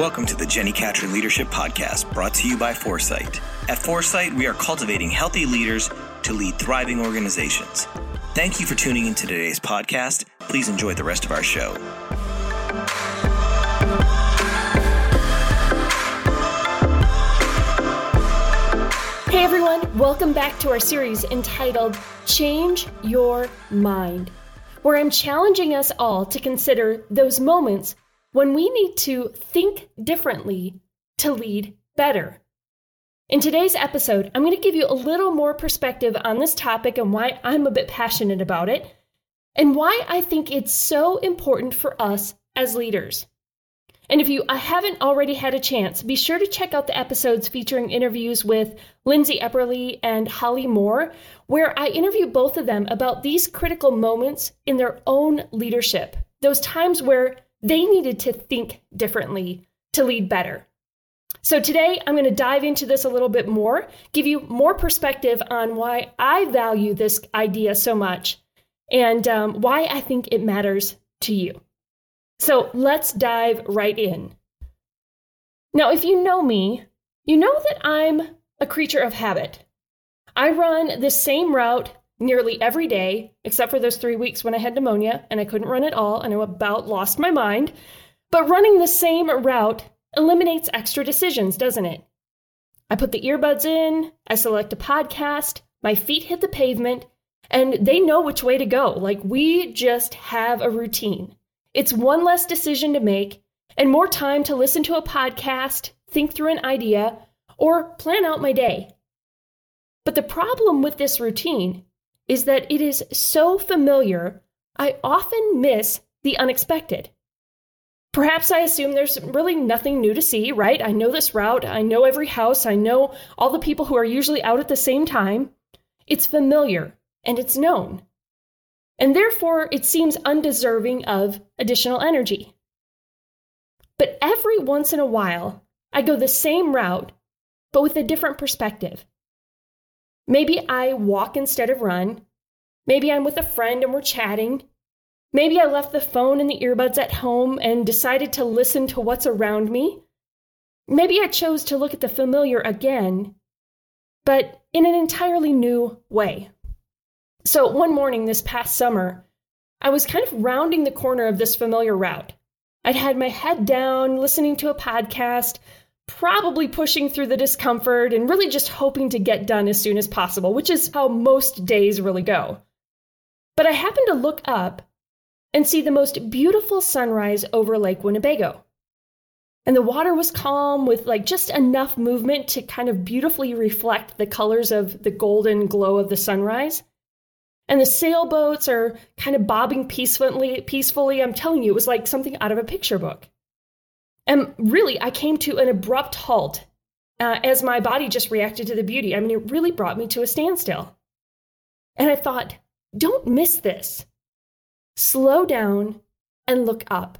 Welcome to the Jenni Catron Leadership Podcast, brought to you by Foresight. At Foresight, we are cultivating healthy leaders to lead thriving organizations. Thank you for tuning into today's podcast. Please enjoy the rest of our show. Hey everyone, welcome back to our series entitled Change Your Mind, where I'm challenging us all to consider those moments when we need to think differently to lead better. In today's episode, I'm going to give you a little more perspective on this topic and why I'm a bit passionate about it, and why I think it's so important for us as leaders. And if you haven't already had a chance, be sure to check out the episodes featuring interviews with Lindsay Epperly and Holly Moore, where I interview both of them about these critical moments in their own leadership, those times where they needed to think differently to lead better. So, today I'm going to dive into this a little bit more, give you more perspective on why I value this idea so much and um, why I think it matters to you. So let's dive right in. Now, if you know me, you know that I'm a creature of habit. I run the same route nearly every day, except for those three weeks when I had pneumonia and I couldn't run at all and I about lost my mind. But running the same route eliminates extra decisions, doesn't it? I put the earbuds in, I select a podcast, my feet hit the pavement, and they know which way to go. Like we just have a routine. It's one less decision to make and more time to listen to a podcast, think through an idea, or plan out my day. But the problem with this routine is that it is so familiar, I often miss the unexpected. Perhaps I assume there's really nothing new to see, right? I know this route, I know every house, I know all the people who are usually out at the same time. It's familiar and it's known and therefore it seems undeserving of additional energy. But every once in a while, I go the same route, but with a different perspective. Maybe I walk instead of run. Maybe I'm with a friend and we're chatting. Maybe I left the phone and the earbuds at home and decided to listen to what's around me. Maybe I chose to look at the familiar again, but in an entirely new way. So one morning this past summer, I was kind of rounding the corner of this familiar route. I'd had my head down, listening to a podcast, probably pushing through the discomfort and really just hoping to get done as soon as possible, which is how most days really go. But I happened to look up and see the most beautiful sunrise over Lake Winnebago. And the water was calm with like just enough movement to kind of beautifully reflect the colors of the golden glow of the sunrise and the sailboats are kind of bobbing peacefully peacefully i'm telling you it was like something out of a picture book and really i came to an abrupt halt uh, as my body just reacted to the beauty. I mean it really brought me to a standstill. And i thought don't miss this. Slow down and look up.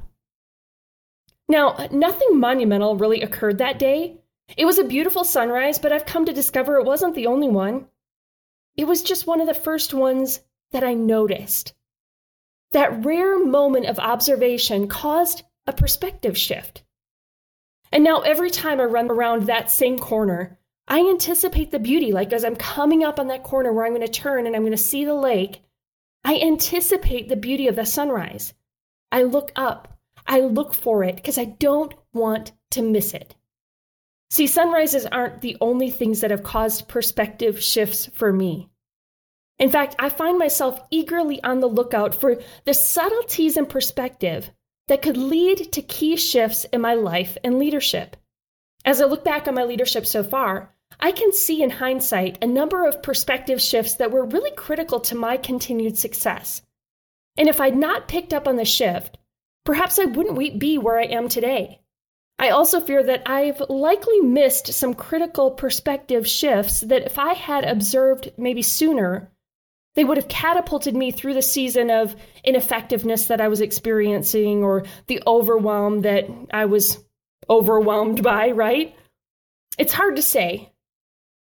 Now nothing monumental really occurred that day. It was a beautiful sunrise but i've come to discover it wasn't the only one. It was just one of the first ones that I noticed. That rare moment of observation caused a perspective shift. And now every time I run around that same corner, I anticipate the beauty. Like as I'm coming up on that corner where I'm going to turn and I'm going to see the lake, I anticipate the beauty of the sunrise. I look up, I look for it because I don't want to miss it. See, sunrises aren't the only things that have caused perspective shifts for me. In fact, I find myself eagerly on the lookout for the subtleties in perspective that could lead to key shifts in my life and leadership. As I look back on my leadership so far, I can see in hindsight a number of perspective shifts that were really critical to my continued success. And if I'd not picked up on the shift, perhaps I wouldn't be where I am today. I also fear that I've likely missed some critical perspective shifts that if I had observed maybe sooner, they would have catapulted me through the season of ineffectiveness that I was experiencing or the overwhelm that I was overwhelmed by, right? It's hard to say.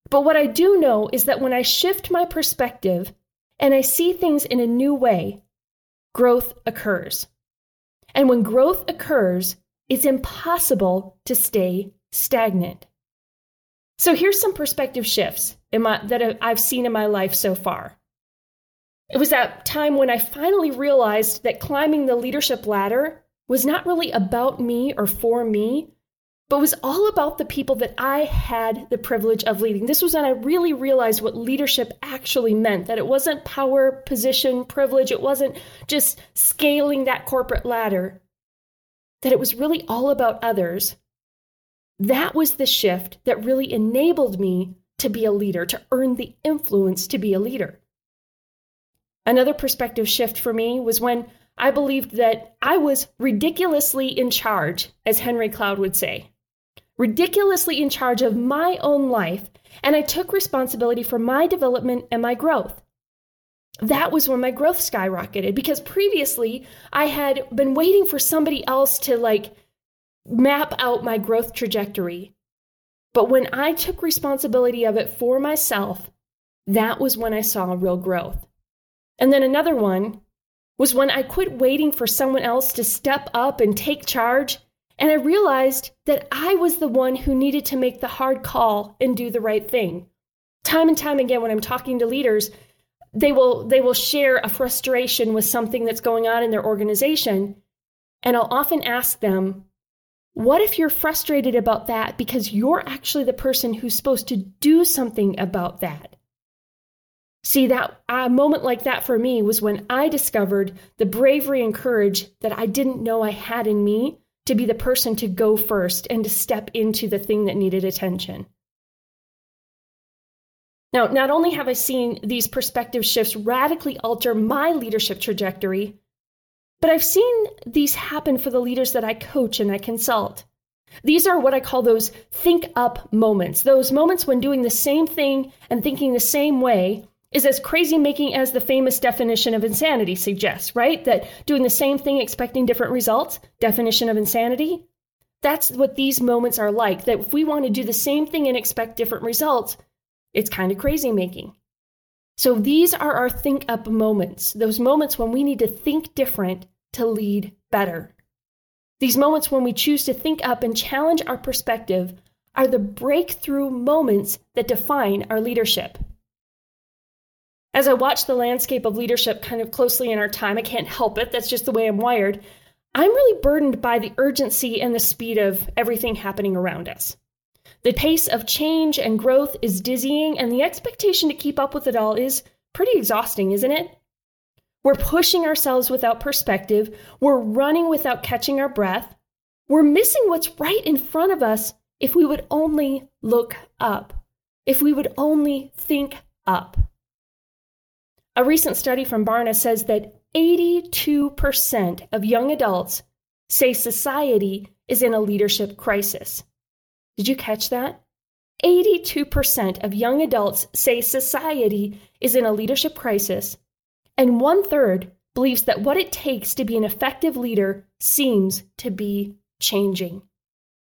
But what I do know is that when I shift my perspective and I see things in a new way, growth occurs. And when growth occurs, it's impossible to stay stagnant. So here's some perspective shifts my, that I've seen in my life so far. It was that time when I finally realized that climbing the leadership ladder was not really about me or for me, but was all about the people that I had the privilege of leading. This was when I really realized what leadership actually meant that it wasn't power, position, privilege, it wasn't just scaling that corporate ladder, that it was really all about others. That was the shift that really enabled me to be a leader, to earn the influence to be a leader. Another perspective shift for me was when I believed that I was ridiculously in charge, as Henry Cloud would say ridiculously in charge of my own life, and I took responsibility for my development and my growth. That was when my growth skyrocketed because previously I had been waiting for somebody else to like map out my growth trajectory. But when I took responsibility of it for myself, that was when I saw real growth. And then another one was when I quit waiting for someone else to step up and take charge and I realized that I was the one who needed to make the hard call and do the right thing. Time and time again, when I'm talking to leaders, they will, they will share a frustration with something that's going on in their organization. And I'll often ask them, What if you're frustrated about that because you're actually the person who's supposed to do something about that? See, that a moment like that for me was when I discovered the bravery and courage that I didn't know I had in me to be the person to go first and to step into the thing that needed attention. Now, not only have I seen these perspective shifts radically alter my leadership trajectory, but I've seen these happen for the leaders that I coach and I consult. These are what I call those think up moments, those moments when doing the same thing and thinking the same way is as crazy making as the famous definition of insanity suggests, right? That doing the same thing expecting different results, definition of insanity. That's what these moments are like. That if we want to do the same thing and expect different results, it's kind of crazy making. So these are our think up moments, those moments when we need to think different to lead better. These moments when we choose to think up and challenge our perspective are the breakthrough moments that define our leadership. As I watch the landscape of leadership kind of closely in our time, I can't help it. That's just the way I'm wired. I'm really burdened by the urgency and the speed of everything happening around us. The pace of change and growth is dizzying, and the expectation to keep up with it all is pretty exhausting, isn't it? We're pushing ourselves without perspective. We're running without catching our breath. We're missing what's right in front of us if we would only look up, if we would only think up. A recent study from Barna says that 82% of young adults say society is in a leadership crisis. Did you catch that? 82% of young adults say society is in a leadership crisis, and one third believes that what it takes to be an effective leader seems to be changing.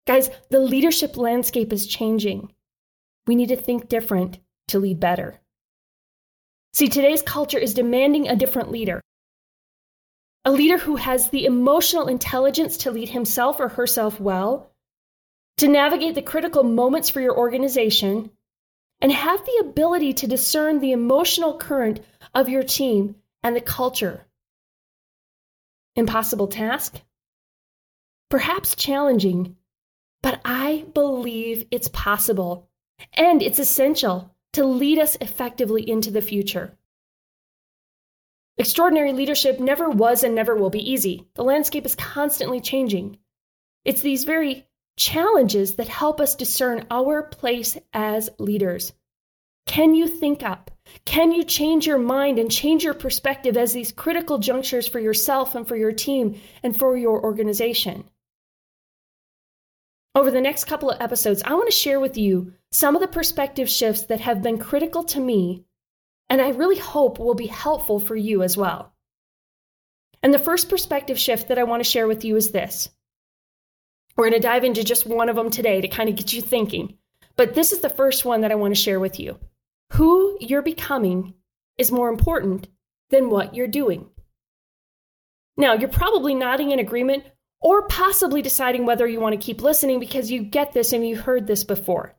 Guys, the leadership landscape is changing. We need to think different to lead better. See, today's culture is demanding a different leader. A leader who has the emotional intelligence to lead himself or herself well, to navigate the critical moments for your organization, and have the ability to discern the emotional current of your team and the culture. Impossible task? Perhaps challenging, but I believe it's possible and it's essential to lead us effectively into the future. Extraordinary leadership never was and never will be easy. The landscape is constantly changing. It's these very challenges that help us discern our place as leaders. Can you think up? Can you change your mind and change your perspective as these critical junctures for yourself and for your team and for your organization? Over the next couple of episodes, I want to share with you some of the perspective shifts that have been critical to me, and I really hope will be helpful for you as well. And the first perspective shift that I want to share with you is this. We're going to dive into just one of them today to kind of get you thinking. But this is the first one that I want to share with you. Who you're becoming is more important than what you're doing. Now, you're probably nodding in agreement or possibly deciding whether you want to keep listening because you get this and you've heard this before.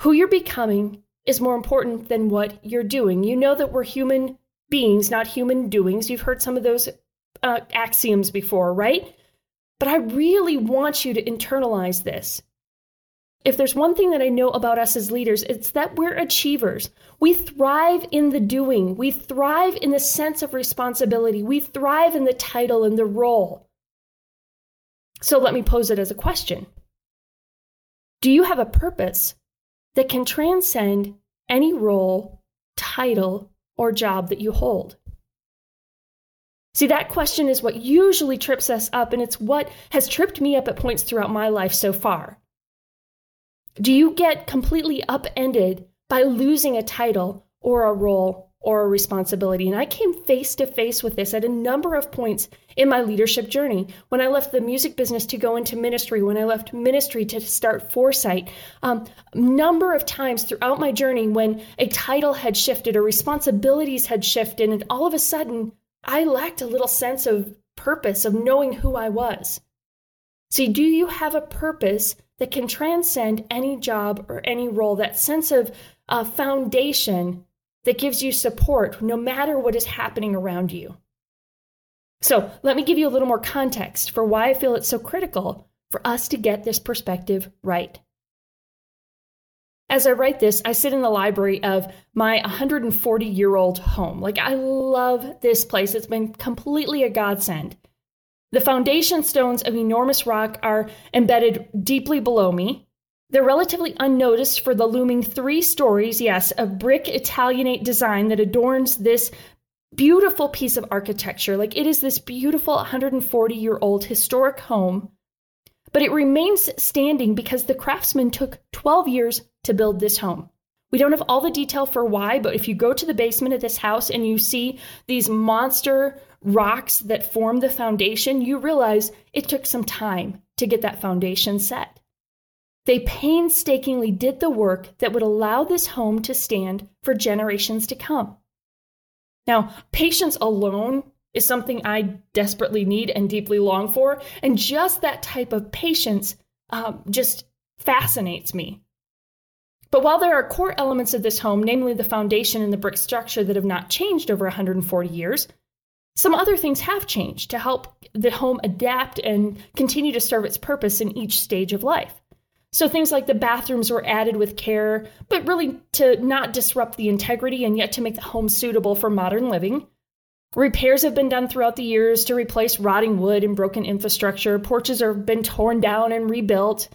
Who you're becoming is more important than what you're doing. You know that we're human beings, not human doings. You've heard some of those uh, axioms before, right? But I really want you to internalize this. If there's one thing that I know about us as leaders, it's that we're achievers. We thrive in the doing. We thrive in the sense of responsibility. We thrive in the title and the role. So let me pose it as a question Do you have a purpose that can transcend any role, title, or job that you hold? See, that question is what usually trips us up, and it's what has tripped me up at points throughout my life so far. Do you get completely upended by losing a title or a role or a responsibility? And I came face to face with this at a number of points in my leadership journey. When I left the music business to go into ministry, when I left ministry to start Foresight, um, number of times throughout my journey when a title had shifted or responsibilities had shifted, and all of a sudden I lacked a little sense of purpose, of knowing who I was. See, do you have a purpose that can transcend any job or any role? That sense of uh, foundation that gives you support no matter what is happening around you. So, let me give you a little more context for why I feel it's so critical for us to get this perspective right. As I write this, I sit in the library of my 140 year old home. Like, I love this place. It's been completely a godsend. The foundation stones of enormous rock are embedded deeply below me. They're relatively unnoticed for the looming three stories, yes, of brick Italianate design that adorns this beautiful piece of architecture. Like, it is this beautiful 140 year old historic home but it remains standing because the craftsman took 12 years to build this home. We don't have all the detail for why, but if you go to the basement of this house and you see these monster rocks that form the foundation, you realize it took some time to get that foundation set. They painstakingly did the work that would allow this home to stand for generations to come. Now, patience alone is something I desperately need and deeply long for. And just that type of patience um, just fascinates me. But while there are core elements of this home, namely the foundation and the brick structure, that have not changed over 140 years, some other things have changed to help the home adapt and continue to serve its purpose in each stage of life. So things like the bathrooms were added with care, but really to not disrupt the integrity and yet to make the home suitable for modern living. Repairs have been done throughout the years to replace rotting wood and broken infrastructure. Porches have been torn down and rebuilt.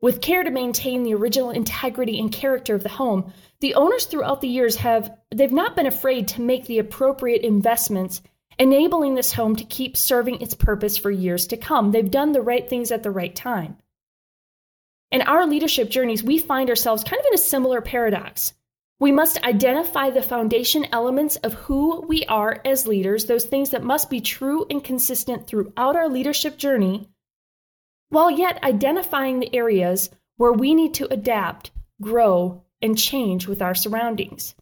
With care to maintain the original integrity and character of the home, the owners throughout the years have they've not been afraid to make the appropriate investments, enabling this home to keep serving its purpose for years to come. They've done the right things at the right time. In our leadership journeys, we find ourselves kind of in a similar paradox. We must identify the foundation elements of who we are as leaders, those things that must be true and consistent throughout our leadership journey, while yet identifying the areas where we need to adapt, grow, and change with our surroundings.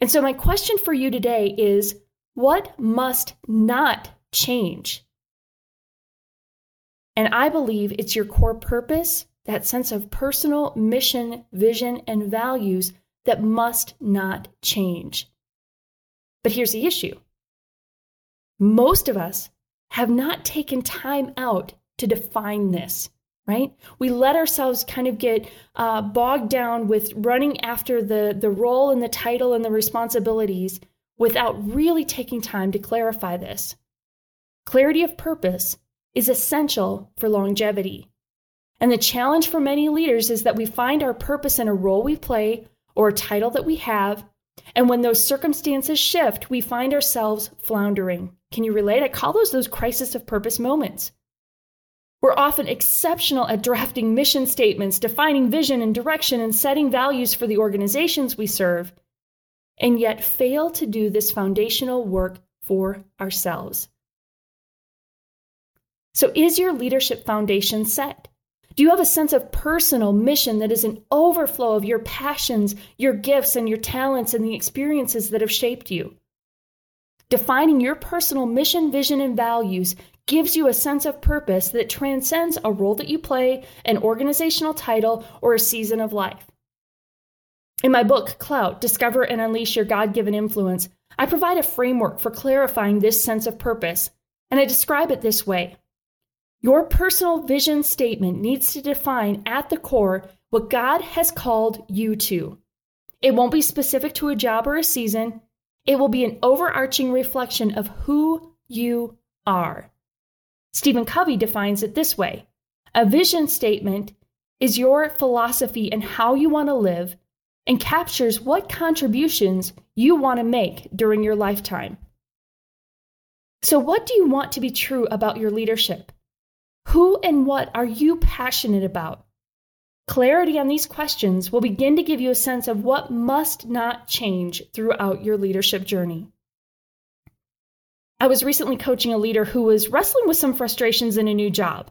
And so, my question for you today is what must not change? And I believe it's your core purpose, that sense of personal mission, vision, and values that must not change. But here's the issue most of us have not taken time out to define this, right? We let ourselves kind of get uh, bogged down with running after the, the role and the title and the responsibilities without really taking time to clarify this. Clarity of purpose is essential for longevity. And the challenge for many leaders is that we find our purpose in a role we play or a title that we have. And when those circumstances shift, we find ourselves floundering. Can you relate? I call those those crisis of purpose moments. We're often exceptional at drafting mission statements, defining vision and direction, and setting values for the organizations we serve, and yet fail to do this foundational work for ourselves. So, is your leadership foundation set? Do you have a sense of personal mission that is an overflow of your passions, your gifts, and your talents and the experiences that have shaped you? Defining your personal mission, vision, and values gives you a sense of purpose that transcends a role that you play, an organizational title, or a season of life. In my book, Clout Discover and Unleash Your God Given Influence, I provide a framework for clarifying this sense of purpose, and I describe it this way Your personal vision statement needs to define at the core what God has called you to. It won't be specific to a job or a season, it will be an overarching reflection of who you are. Stephen Covey defines it this way A vision statement is your philosophy and how you want to live and captures what contributions you want to make during your lifetime. So, what do you want to be true about your leadership? Who and what are you passionate about? Clarity on these questions will begin to give you a sense of what must not change throughout your leadership journey. I was recently coaching a leader who was wrestling with some frustrations in a new job.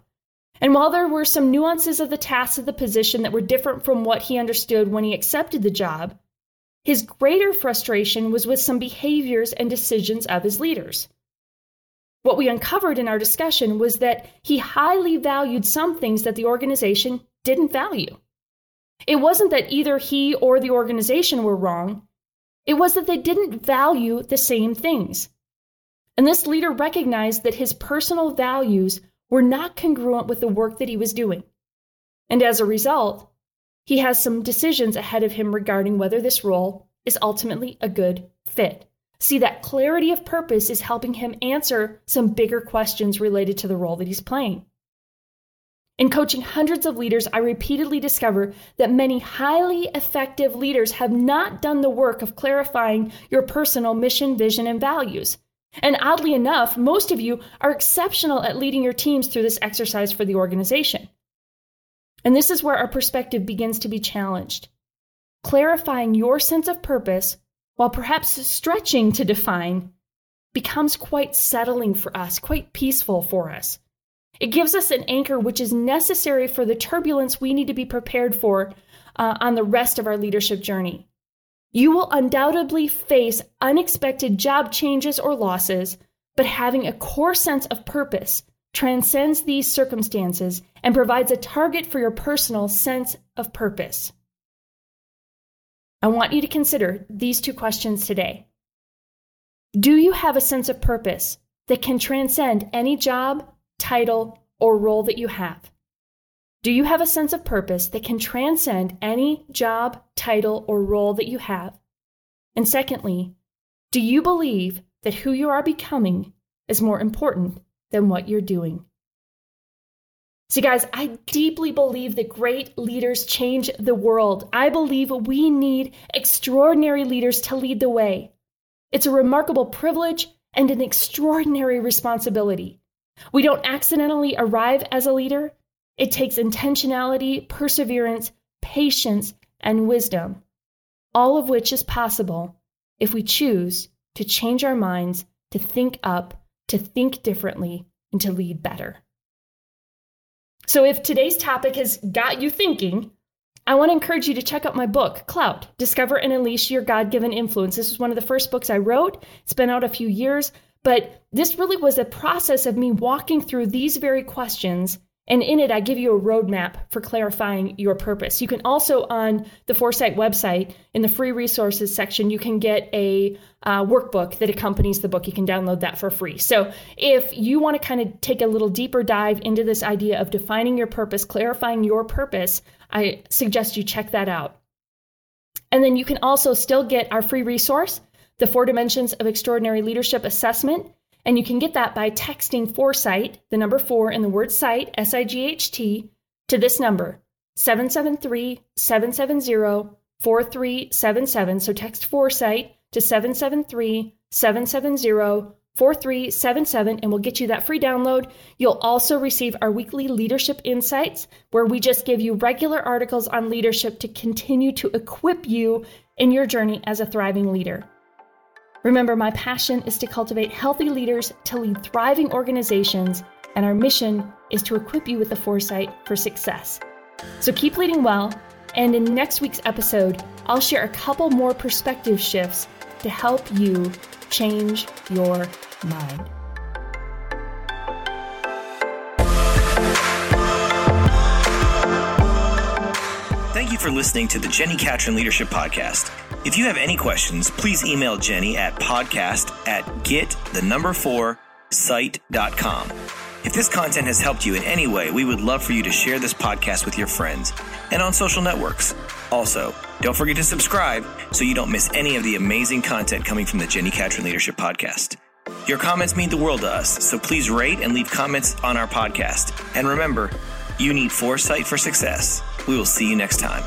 And while there were some nuances of the tasks of the position that were different from what he understood when he accepted the job, his greater frustration was with some behaviors and decisions of his leaders. What we uncovered in our discussion was that he highly valued some things that the organization didn't value. It wasn't that either he or the organization were wrong, it was that they didn't value the same things. And this leader recognized that his personal values were not congruent with the work that he was doing. And as a result, he has some decisions ahead of him regarding whether this role is ultimately a good fit. See, that clarity of purpose is helping him answer some bigger questions related to the role that he's playing. In coaching hundreds of leaders, I repeatedly discover that many highly effective leaders have not done the work of clarifying your personal mission, vision, and values. And oddly enough, most of you are exceptional at leading your teams through this exercise for the organization. And this is where our perspective begins to be challenged. Clarifying your sense of purpose, while perhaps stretching to define, becomes quite settling for us, quite peaceful for us. It gives us an anchor which is necessary for the turbulence we need to be prepared for uh, on the rest of our leadership journey. You will undoubtedly face unexpected job changes or losses, but having a core sense of purpose transcends these circumstances and provides a target for your personal sense of purpose. I want you to consider these two questions today. Do you have a sense of purpose that can transcend any job, title, or role that you have? Do you have a sense of purpose that can transcend any job, title, or role that you have? And secondly, do you believe that who you are becoming is more important than what you're doing? See, guys, I deeply believe that great leaders change the world. I believe we need extraordinary leaders to lead the way. It's a remarkable privilege and an extraordinary responsibility. We don't accidentally arrive as a leader, it takes intentionality, perseverance, patience, and wisdom, all of which is possible if we choose to change our minds, to think up, to think differently, and to lead better. So, if today's topic has got you thinking, I want to encourage you to check out my book, Clout Discover and Unleash Your God Given Influence. This was one of the first books I wrote. It's been out a few years, but this really was a process of me walking through these very questions and in it, I give you a roadmap for clarifying your purpose. You can also, on the Foresight website, in the free resources section, you can get a uh, workbook that accompanies the book. You can download that for free. So, if you want to kind of take a little deeper dive into this idea of defining your purpose, clarifying your purpose, I suggest you check that out. And then you can also still get our free resource, the Four Dimensions of Extraordinary Leadership Assessment. And you can get that by texting Foresight, the number four, and the word sight, S I G H T, to this number, 773 770 4377. So text Foresight to 773 770 4377 and we'll get you that free download. You'll also receive our weekly leadership insights where we just give you regular articles on leadership to continue to equip you in your journey as a thriving leader. Remember, my passion is to cultivate healthy leaders to lead thriving organizations, and our mission is to equip you with the foresight for success. So keep leading well, and in next week's episode, I'll share a couple more perspective shifts to help you change your mind. Thank you for listening to the Jenni Catron Leadership Podcast. If you have any questions, please email Jenni at podcast at get the number four site.com. If this content has helped you in any way, we would love for you to share this podcast with your friends and on social networks. Also, don't forget to subscribe so you don't miss any of the amazing content coming from the Jenni Catron Leadership Podcast. Your comments mean the world to us, so please rate and leave comments on our podcast. And remember, you need foresight for success. We will see you next time.